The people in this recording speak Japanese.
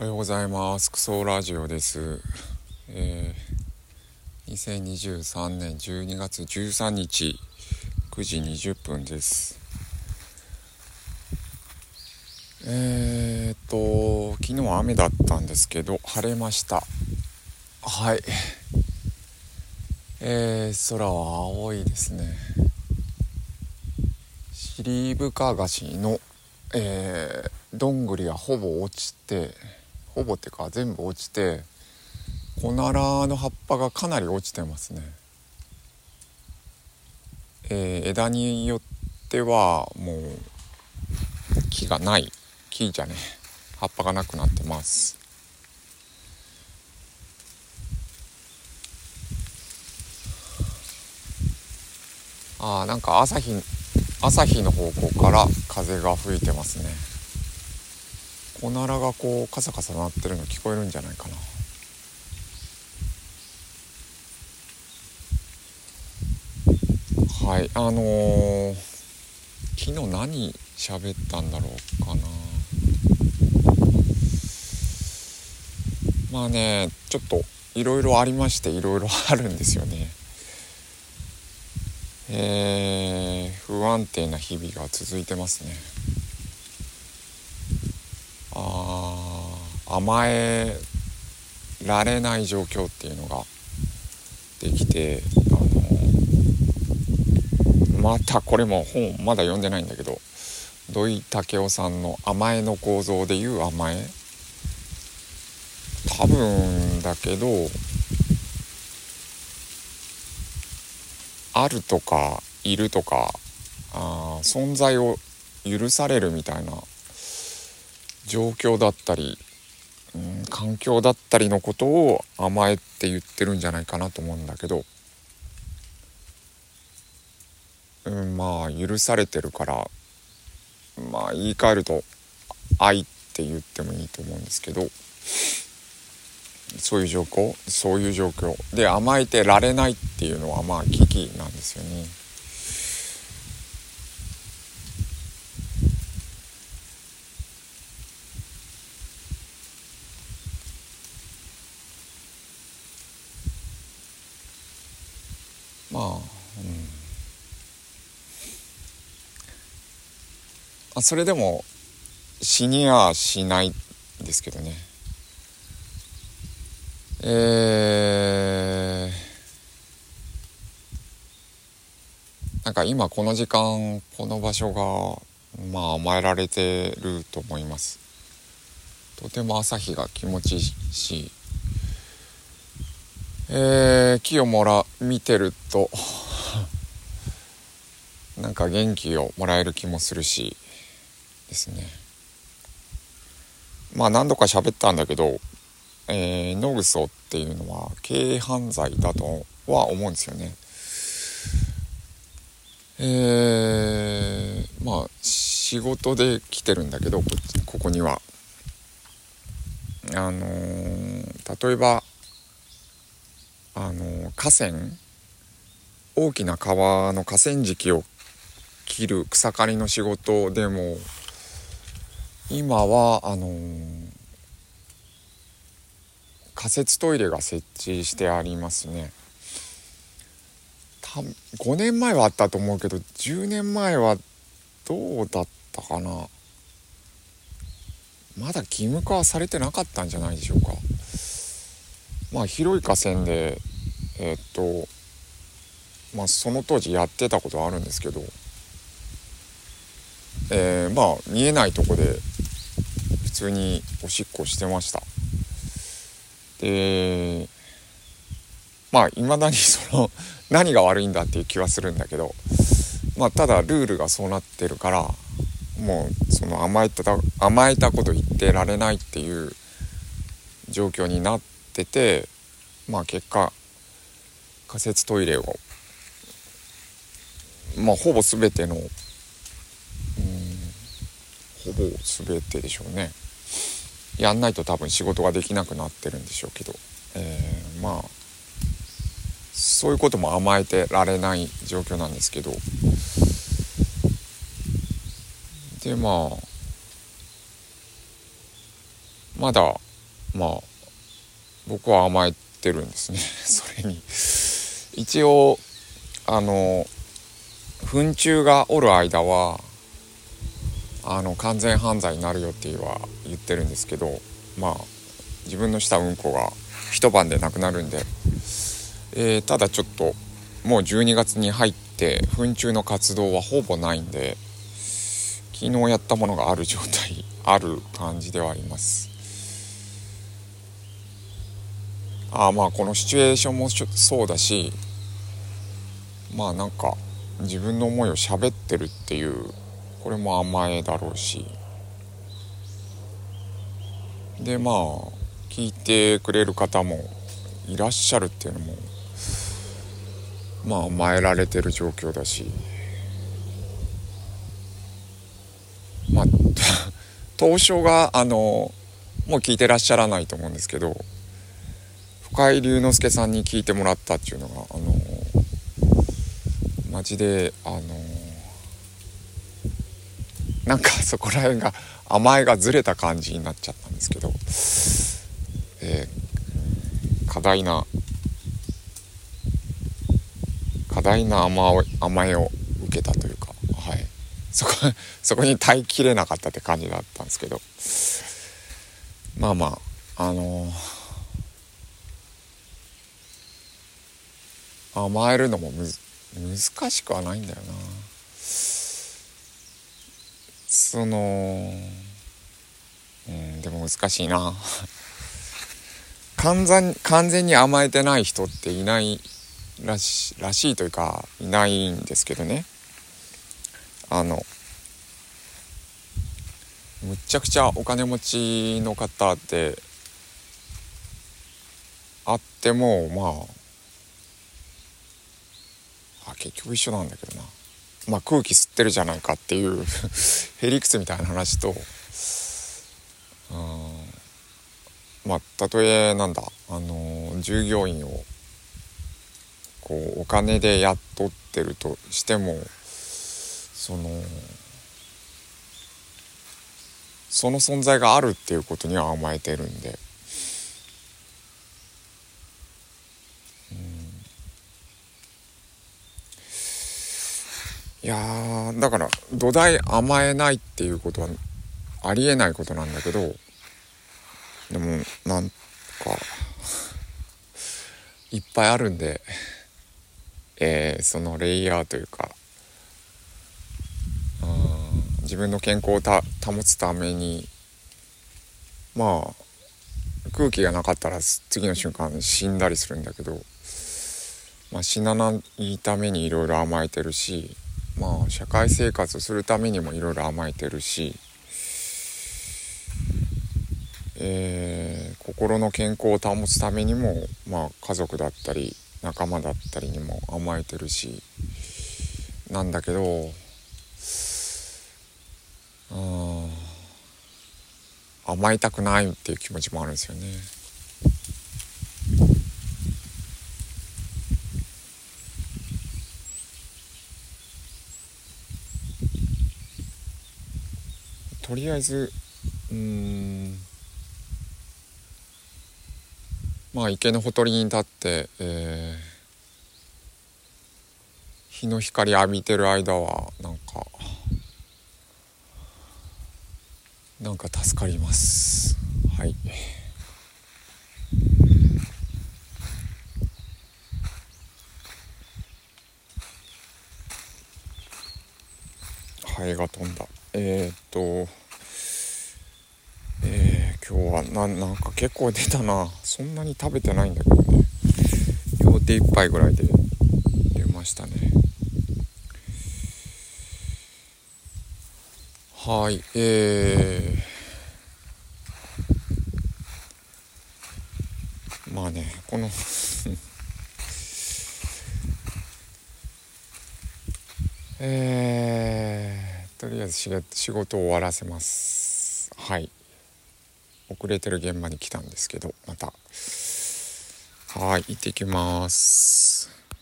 おはようございます。クソラジオです。えー、2023年12月13日9時20分です。えー、っと昨日は雨だったんですけど晴れました。はい。えー、空は青いですね。尻深菓子のえー、どんぐりがほぼ落ちてほぼっていうか全部落ちてコナラの葉っぱがかなり落ちてますね、えー、枝によってはもう木がない。木じゃね葉っぱがなくなってます。あーなんか朝日朝日の方向から風が吹いてますね。おならがこうカサカサ鳴ってるの聞こえるんじゃないかな。はいあのー、昨日何喋ったんだろうかな。まあねちょっといろいろありましていろいろあるんですよね。えー、不安定な日々が続いてますね。甘えられない状況っていうのができてあのまたこれも本まだ読んでないんだけど土井武雄さんの「甘えの構造」でいう甘え。多分だけどあるとかいるとかあ存在を許されるみたいな状況だったり環境だったりのことを甘えって言ってるんじゃないかなと思うんだけど、うん、まあ許されてるからまあ言い換えると愛って言ってもいいと思うんですけど。そういう状況そういう状況。で甘えてられないっていうのはまあ危機なんですよね。まあうんあそれでも死にはしないんですけどね。えー、なんか今この時間この場所がまあ甘えられてると思います。とても朝日が気持ちいいしえー、木をもら見てると なんか元気をもらえる気もするしですね。まあ何度か喋ったんだけど、えー、ノグソっていうのは軽犯罪だとは思うんですよね。えー、まあ仕事で来てるんだけどここには。あのー、例えばあの河川大きな川の河川敷を切る草刈りの仕事でも今はあの仮設トイレが設置してありますね。た5年前はあったと思うけど10年前はどうだったかな。まだ義務化はされてなかったんじゃないでしょうか。まあ広い河川でえー、っとまあその当時やってたことはあるんですけどえー、まあ見えないとこで通におしっこしてました。でまあいまだに その何が悪いんだっていう気はするんだけどまあただルールがそうなってるからもうその甘えた甘えたこと言ってられないっていう状況になっててまあ結果仮設トイレをまあほぼ全てのうんほぼ全てでしょうね。やんないと多分仕事ができなくなってるんでしょうけど、えー、まあそういうことも甘えてられない状況なんですけど。でまあまだまあ僕は甘えてるんですね。それに。一応あの糞虫がおる間はあの完全犯罪になるよっては言ってるんですけどまあ自分のしたうんこが一晩でなくなるんで、えー、ただちょっともう12月に入って糞虫の活動はほぼないんで昨日やったものがある状態 ある感じではあります。あまあこのシチュエーションもそうだしまあなんか自分の思いを喋ってるっていうこれも甘えだろうし。でまあ聞いてくれる方もいらっしゃるっていうのもまあ甘えられてる状況だし。まあ 当初があのもう聞いてらっしゃらないと思うんですけど深井龍之介さんに聞いてもらったっていうのがあのマジであのなんかそこら辺が甘えがずれた感じになっちゃったんですけど、えー、過大な過大な甘甘えを受けたというか、はい、そこ そこに耐えきれなかったって感じだったんですけど。まあまああのー甘えるのもむず難しくはないんだよな。そのうんでも難しいな。完全完全に甘えてない人っていないらしらしいというかいないんですけどね。あのむちゃくちゃお金持ちの方ってあってもまああ結局一緒なんだけどな。まあ空気吸ってるじゃないかっていう へりくつみたいな話とうんまあたとえなんだあの従業員をこうお金で雇ってるとしてもそのその存在があるっていうことには甘えてるんで。いやだから土台甘えないっていうことはありえないことなんだけどでもなんかいっぱいあるんで、えー、そのレイヤーというかうん自分の健康を保つためにまあ空気がなかったら次の瞬間死んだりするんだけど、まあ、死なないためにいろいろ甘えてるしまあ社会生活するためにもいろいろ甘えてるし、えー、心の健康を保つためにも、まあ、家族だったり仲間だったりにも甘えてるしなんだけど甘えたくないっていう気持ちもあるんですよね。とりあえずうん。まあ池のほとりに立って、えー、日の光浴びてる間はなんかなんか助かります。はい。ハエが飛んだえー、っと今日はななんか結構出たな。そんなに食べてないんだけどね。両手一杯ぐらいで出ましたね。はいえー、まあねこの えー、とりあえず仕事を終わらせます。はい。遅れてる現場に来たんですけどまた。はい行ってきます。